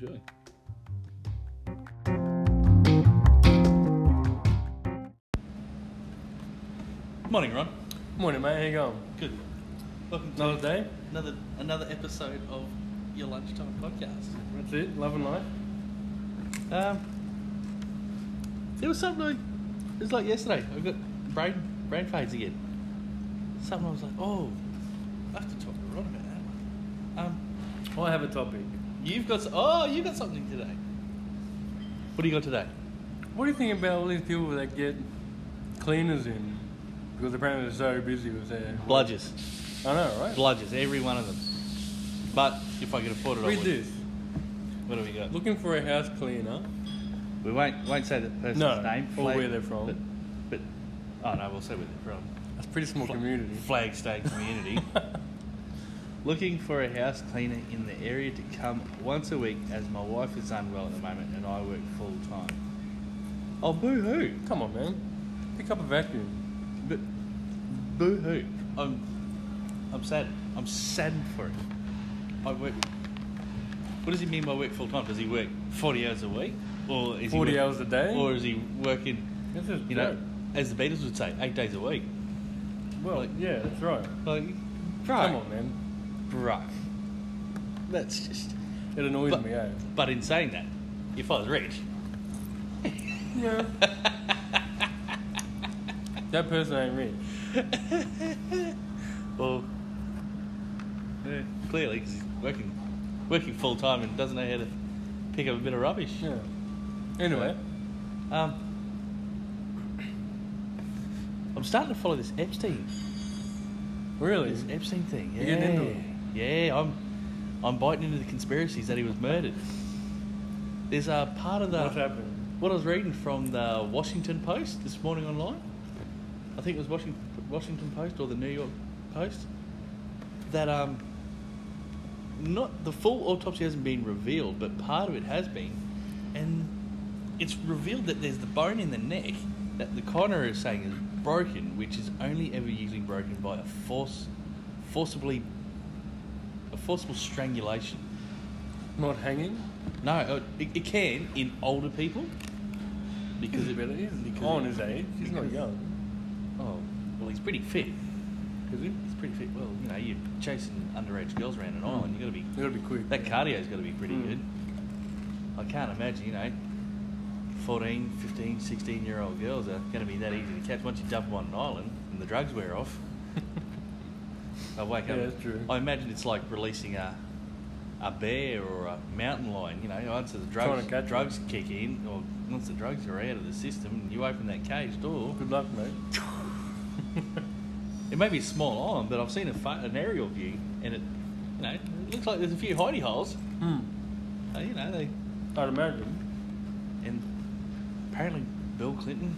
Enjoy. Morning, Ron. Morning, mate. How you going? Good. Welcome to Another day. another another episode of your lunchtime podcast. That's it. Love and life. Um, there was something. Like, it was like yesterday. I got brain brain fades again. Something I was like, oh, I have to talk to Ron about that one. Um, I have a topic. You've got oh, you got something today. What do you got today? What do you think about all these people that get cleaners in because apparently they're so busy with their Bludgers, I know, right? bludgers, every one of them. But if I could afford it, I Read would. this. What do we got? Looking for a house cleaner. We won't won't say the person's No, name or where they're from. But, but oh no, we'll say where they're from. That's a pretty small Fla- community. State community. Looking for a house cleaner in the area to come once a week as my wife is unwell at the moment and I work full time. Oh, boo hoo! Come on, man. Pick up a vacuum. But boo hoo! I'm I'm sad. I'm saddened for it. I work. What does he mean by work full time? Does he work forty hours a week, or is he 40 work- hours a day? or is he working? Is You know, as the Beatles would say, eight days a week. Well, like- yeah, that's right. Like, Come on, man. Bro. That's just. It annoys But- me, eh? But in saying that, if I was rich, Yeah. that person ain't rich. well, yeah, clearly 'cause he's working, working full time and doesn't know how to pick up a bit of rubbish. Yeah. Anyway, Um, I'm starting to follow this Epstein, really? this Epstein thing. Yeah, You're getting into it? Yeah. I'm, I'm biting into the conspiracies that he was murdered. There's a part of the What's happening? What I was reading from the Washington Post this morning online, I think it was Washington, Washington Post or the New York Post, that um, not the full autopsy hasn't been revealed, but part of it has been, and it's revealed that there's the bone in the neck that the coroner is saying is broken, which is only ever usually broken by a force, forcibly, forcible strangulation. Not hanging? No, uh, it, it can in older people because it, it is because on his age. He's not young. Oh, well, he's pretty fit. Is he? He's pretty fit. Well, you know, you're chasing underage girls around an island. You got to be You gotta be quick. that cardio's got to be pretty Mm. good. I can't imagine, you know, 14, 15, 16 year old girls are going to be that easy to catch once you dump them on an island and the drugs wear off. I wake Yeah, up. that's true. I imagine it's like releasing a a bear or a mountain lion. You know, once the drugs drugs kick in, or once the drugs are out of the system, and you open that cage door. Good luck, mate. It may be a small island, but I've seen a an aerial view, and it, you know, it looks like there's a few hidey holes. Hmm. Uh, you know, they I'd imagine. and apparently Bill Clinton,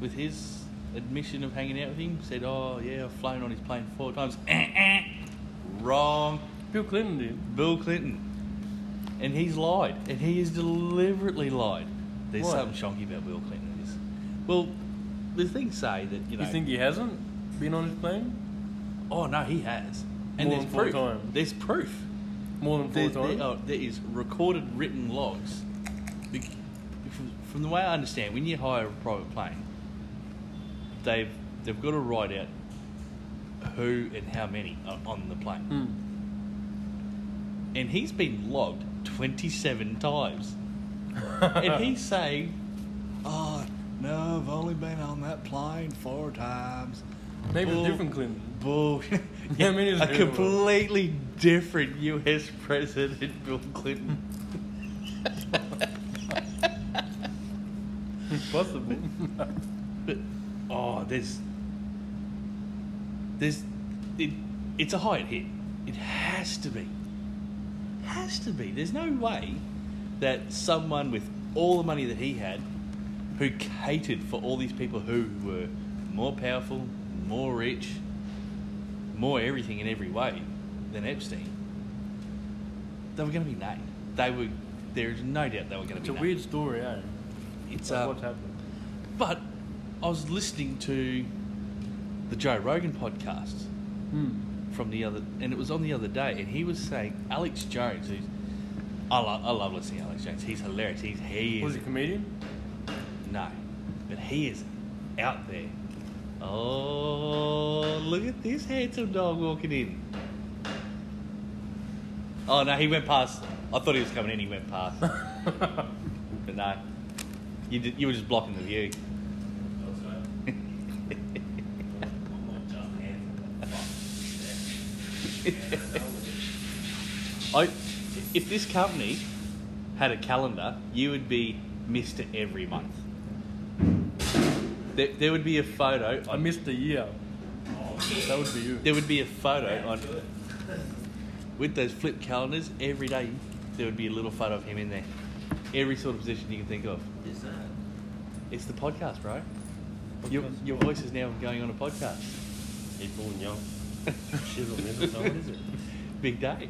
with his admission of hanging out with him, said, "Oh yeah, I've flown on his plane four times." Eh, eh. Wrong. Bill Clinton did. Bill Clinton, and he's lied, and he has deliberately lied. There's Why? something shonky about Bill Clinton. Is well, the things say that you know. You think he hasn't been on his plane? Oh no, he has, and More there's than four proof. times. There's proof. More than four There, times? there, oh, there is recorded written logs. From the way I understand, when you hire a private plane, they've they've got to write out who and how many are on the plane, Hmm. and he's been logged twenty seven times, and he's saying, "Oh no, I've only been on that plane four times." Maybe Bull- a different Clinton. Bull. Yeah, I mean, a completely different U.S. President, Bill Clinton. Possible. Oh, there's there's it, it's a high hit. It has to be. Has to be. There's no way that someone with all the money that he had, who catered for all these people who were more powerful, more rich, more everything in every way than Epstein, they were going to be named. They were. There's no doubt they were going to be. It's a named. weird story, eh? It's Like, uh, what's happened? but I was listening to the Joe Rogan podcast Hmm. from the other, and it was on the other day, and he was saying Alex Jones, who's I, lo- I love listening to Alex Jones. He's hilarious. He's he is. Was he a comedian? no, but he is out there. Oh, look at this handsome dog walking in. Oh no, he went past. I thought he was coming in. He went past, but no, you did, you were just blocking the view. I, if this company had a calendar, you would be Mister every month. There, there would be a photo. I On, missed a year. That would be you. there would be a photo on with those flip calendars every day. There would be a little photo of him in there. Every sort of position you can think of. Is that? It's the podcast, bro. Your, your voice is now going on a podcast. He's born young. Shit on this. So what is it? Big day.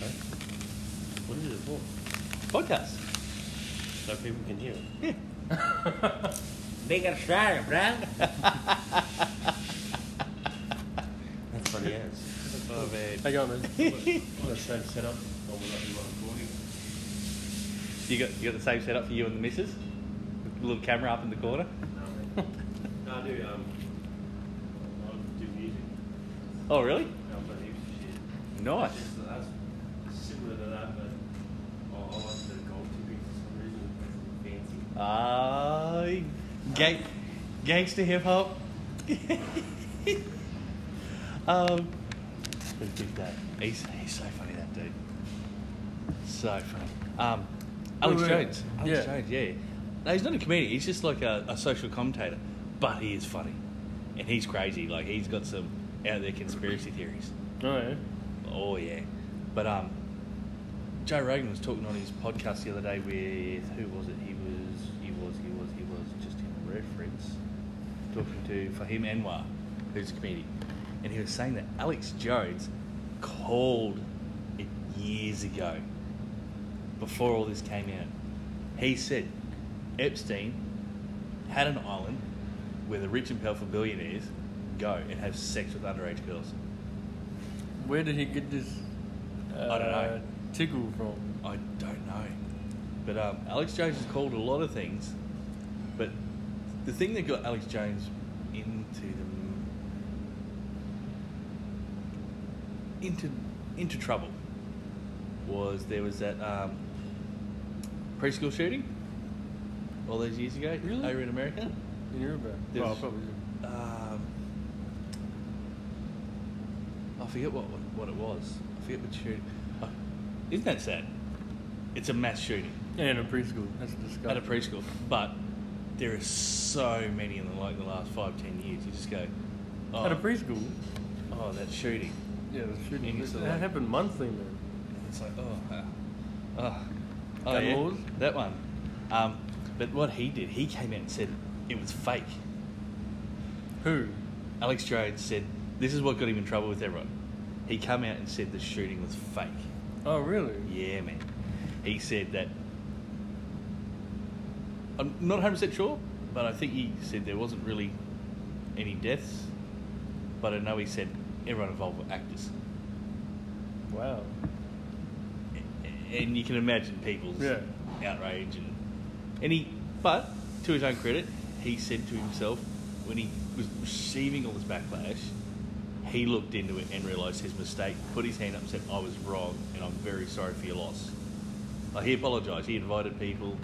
Huh? What is it for? Podcast. So people can hear it. Yeah. Big Australia, bro. That's funny as. Oh man. Hang on, man. What a same setup. Oh, we're not recording. You got you got the same setup for you and the missus? The little camera up in the corner. No, man. no, I do. Um, I do music. Oh really? I play heaps of shit. Nice. Just, that's similar to that, but I, I like the gold tipping for some reason. Fancy. Ah, gang, gangster hip hop. um, but Big Dave, he's he's so funny that dude. So funny. Um, Alex Wait, wait, Jones. Alex yeah. Jones, yeah. No, he's not a comedian. He's just like a, a social commentator, but he is funny, and he's crazy. Like he's got some out there conspiracy theories. Oh, yeah. Oh yeah, but um, Joe Rogan was talking on his podcast the other day with who was it? He was he was he was he was just in reference talking to Fahim Anwar, who's a comedian, and he was saying that Alex Jones called it years ago, before all this came out. He said Epstein had an island where the rich and powerful billionaires go and have sex with underage girls. Where did he get this? Uh, I don't know. Tickle from. I don't know. But um, Alex Jones has called a lot of things. But the thing that got Alex Jones into the into into trouble was there was that um, preschool shooting all those years ago Really? over in America. In Europe? There's- Well, probably. Um, forget what what it was. I forget what shooting. Oh, isn't that sad? It's a mass shooting Yeah, in a preschool. That's disgusting. at a preschool, but there are so many in the like the last five ten years. You just go, oh, At a preschool? oh that shooting. Yeah, the shooting. That happened monthly, man. It's like oh, uh, oh, oh Gun yeah, laws? that one. Um, but what he did, he came out and said it was fake. Who? Alex Jones said this is what got him in trouble with everyone. He came out and said the shooting was fake. Oh, really? Yeah, man. He said that. I'm not 100 percent sure, but I think he said there wasn't really any deaths. But I know he said everyone involved were actors, Wow. and you can imagine people's Yeah. outrage and and he. But to his own credit, he said to himself when he was receiving all this backlash, he looked into it and realised his mistake, put his hand up and said, I was wrong and I'm very sorry for your loss. Like he apologised. He invited people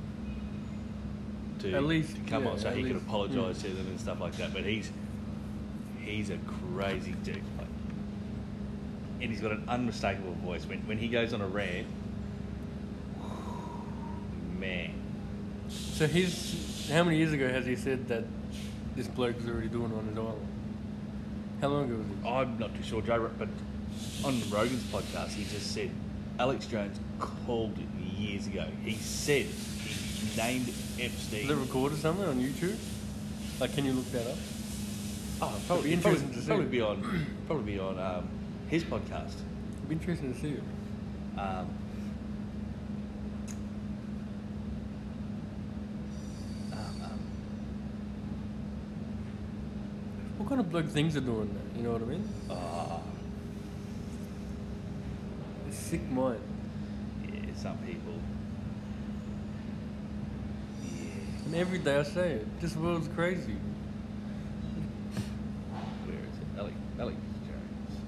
to, At least, to come yeah, on so he could apologise mm. to them and stuff like that. But he's he's a crazy dude. Like, and he's got an unmistakable voice. When, when he goes on a rant, man, So he's. How many years ago has he said that this bloke is already doing it on his island? How long ago was it? I'm not too sure, Joe, but on Rogan's podcast, he just said Alex Jones called it years ago. He said he named Epstein. Is it recorded somewhere on YouTube? Like, can you look that up? oh, probably, It'd be probably, interesting to see probably be on, probably be on um, his podcast. It'd be interesting to see it. Um, um, What kind of bloke things are doing that? You know what I mean? Ah. A sick mind. yeah, some people. Yeah. And every day I say it. This world's crazy. Where is it? Alex, Alex Jones.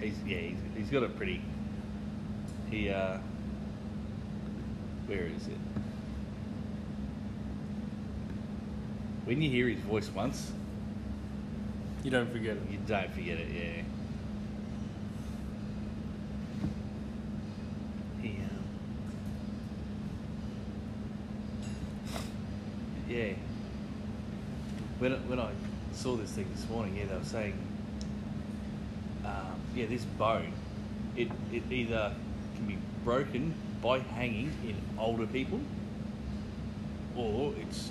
He's yeah. He's, he's got a pretty. He uh. Where is it? When you hear his voice once, You don't forget it. you don't forget it. Yeah. He um. Yeah. When I, when I saw this thing this morning, yeah, they were saying, um, yeah, this bone, it it either can be broken by hanging in older people, or it's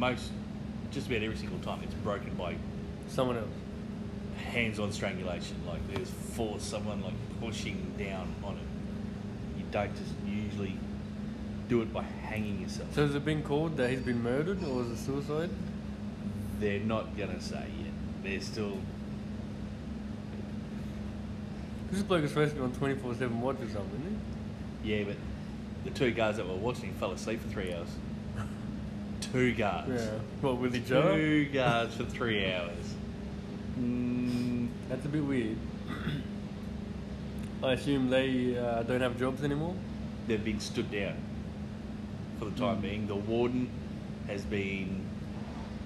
most just about every single time it's broken by Someone else. hands-on strangulation. Like there's force, someone like pushing down on it. You don't just usually do it by hanging yourself. So has it been called that he's been murdered or was it suicide? They're not gonna say yet. They're still. This bloke is supposed to be on 24 7 watch or something, isn't Yeah, but the two guys that were watching fell asleep for three hours. Two guards. Yeah. What, with each other? Two guards for three hours. Mm, That's a bit weird. I assume they uh, don't have jobs anymore? they've been stood down for the time Mm. being. The warden has been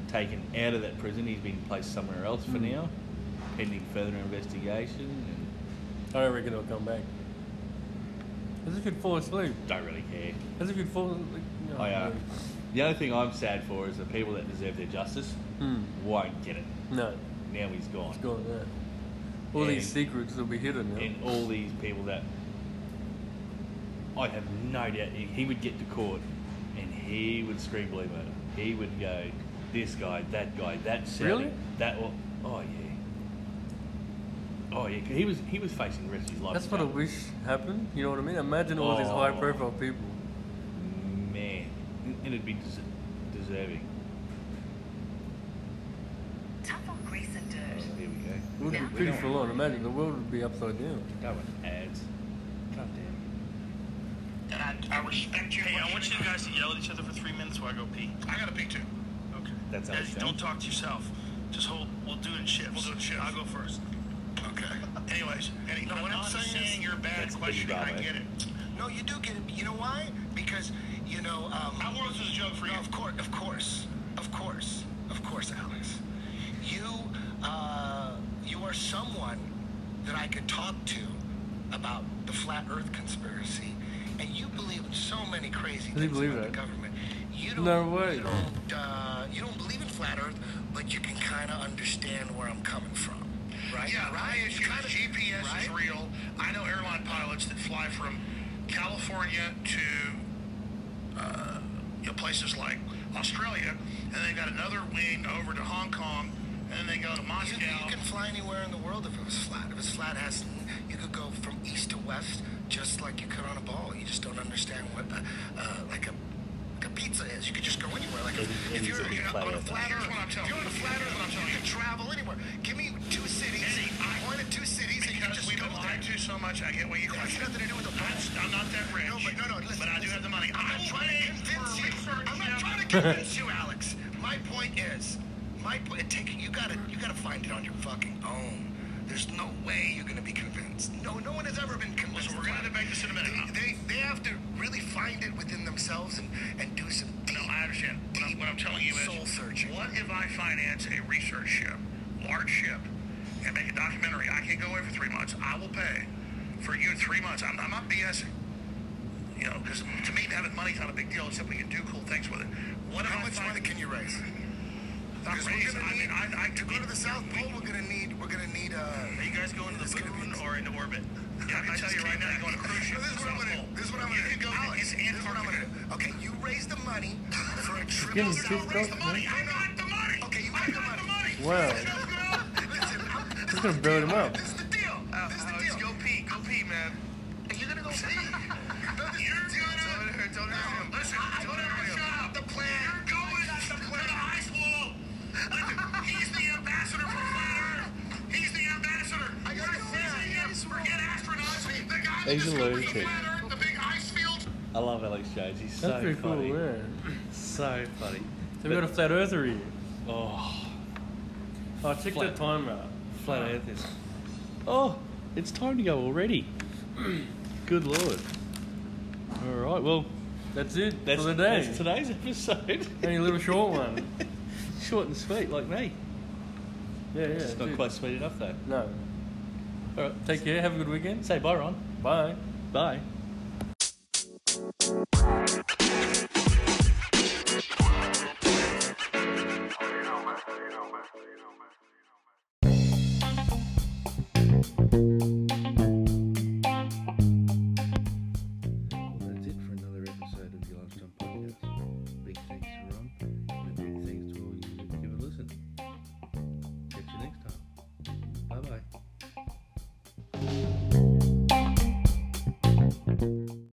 taken out of that prison. He's been placed somewhere else for Mm. now, pending further investigation. And I don't reckon they'll come back. As if you'd fall asleep. don't really care. As if you'd fall you know, I, uh, the only thing I'm sad for is the people that deserve their justice Hmm. won't get it. No, Now he's gone. it's gone, yeah. All these And- secrets will be hidden now. And all these people that I have no doubt he he would get to court and he would scream blue murder. He would go, this guy, that guy, that shouting, Really? that or, oh yeah. Oh yeah, 'cause he was he was facing the rest of his life. That's what I jail. wish happened. You know what I mean? Imagine all these Oh. high profile people. Man, it'd be des- deserving. Tough on grease and Oh, here we go. It would be don't- pretty full on. Imagine the world would be upside down. Go with ads. God damn. And I, I respect you. Hey, I want you guys to yell at each other for three minutes while I go pee. I gotta pee too. Okay. That's how Guys, don't talk to yourself. Just hold. We'll do it in shifts. We'll do it in shifts. I'll go first. Okay. Anyways, any, No, what I'm I'm saying saying is, you're a bad That's questioner. I get it. no, you do get it. You know why? Because you know. Um, How long is this joke for no. Of course, of course, of course, of course, Alex. You, uh, you are someone that I could talk to about the flat Earth conspiracy, and you believe in so many crazy Does things believe about the government. You don't, No way. You don't, uh, you don't believe in flat Earth, but you can kind of understand where I'm coming from, right? Yeah, right. my issue Kinda- is GPS is real. I know airline pilots that fly from California to uh, you know, places like Australia, and they got another wing over to Hong Kong, and then they go to You, Moscow. you can fly anywhere in the world if it was flat. If it's flat, it has you could go from east to west just like you could on a ball. You just don't understand what uh, uh, like a like a pizza is. You could just go anywhere. Like if, if you're you know, on a flat earth, what I'm if telling you're on a flat earth, what I'm you telling can travel anywhere. Give me two cities. Eddie, I- point at two just we've been lied to so much, I get what you It has nothing to do with the I'm, I'm not that rich. No, but no, no. Listen, but I do have the money. I'm not trying to convince you. I'm not trying to convince you, Alex. My point is, my point. Take you gotta you gotta find it on your fucking own. There's no way you're gonna be convinced. No, no one has ever been convinced. Listen, we're gonna debate this in a minute. They, they, they have to really find it within themselves and, and do some deep. No, I understand. What I'm, what I'm telling you is, Soul searching. what if I finance a research ship, large ship, and make a documentary? I can't go away for three months. I will pay for you three months. I'm, I'm not BSing. You know, because to me, having money's not a big deal, except we can do cool things with it. What How if much money can you raise? Not Because we're raise, gonna I need, mean, I, I, to go to the South Pole, we're gonna need we're gonna need uh. Are you guys going to the It's gonna be- moon or into orbit? Yeah, I tell you right now, you're going to cruise ship. No, this is what I'm gonna do. This is what I'm gonna can do. go Alex, this is what I'm gonna Antarctica. do. Okay, you raise the money for a trip. Getting to pissed South- Raise the off, money. I got the money. Okay, you I got the got the money. money. Wow. Listen, I'm, this It's is gonna build him up. This is the deal. Oh, this is the Alex, deal. go pee. Go pee, man. Are you gonna go see? No, this You're is the deal. gonna- Don't No, him. Listen, I- don't I- ever shut up. The plan. You're going to the high school. Listen, he's the ambassador for Flat Earth. He's the ambassador. I gotta say, him. Forget astronauts. He's a Discovery of lunatic. Flat Earth, the big ice field. I love Alex Jones. He's That's so pretty funny. cool, yeah. So funny. So we got a flat earther here. Oh, Oh, check Flat- that time out. Flat earthers. Oh, it's time to go already. Good lord. All right. Well, That's it that's, for the day. that's today's episode. Only a little short one. Short and sweet, like me. Yeah, yeah. It's not it. quite sweet enough though. No. All right. Take care. Have a good weekend. Say bye, Ron. Bye. Bye.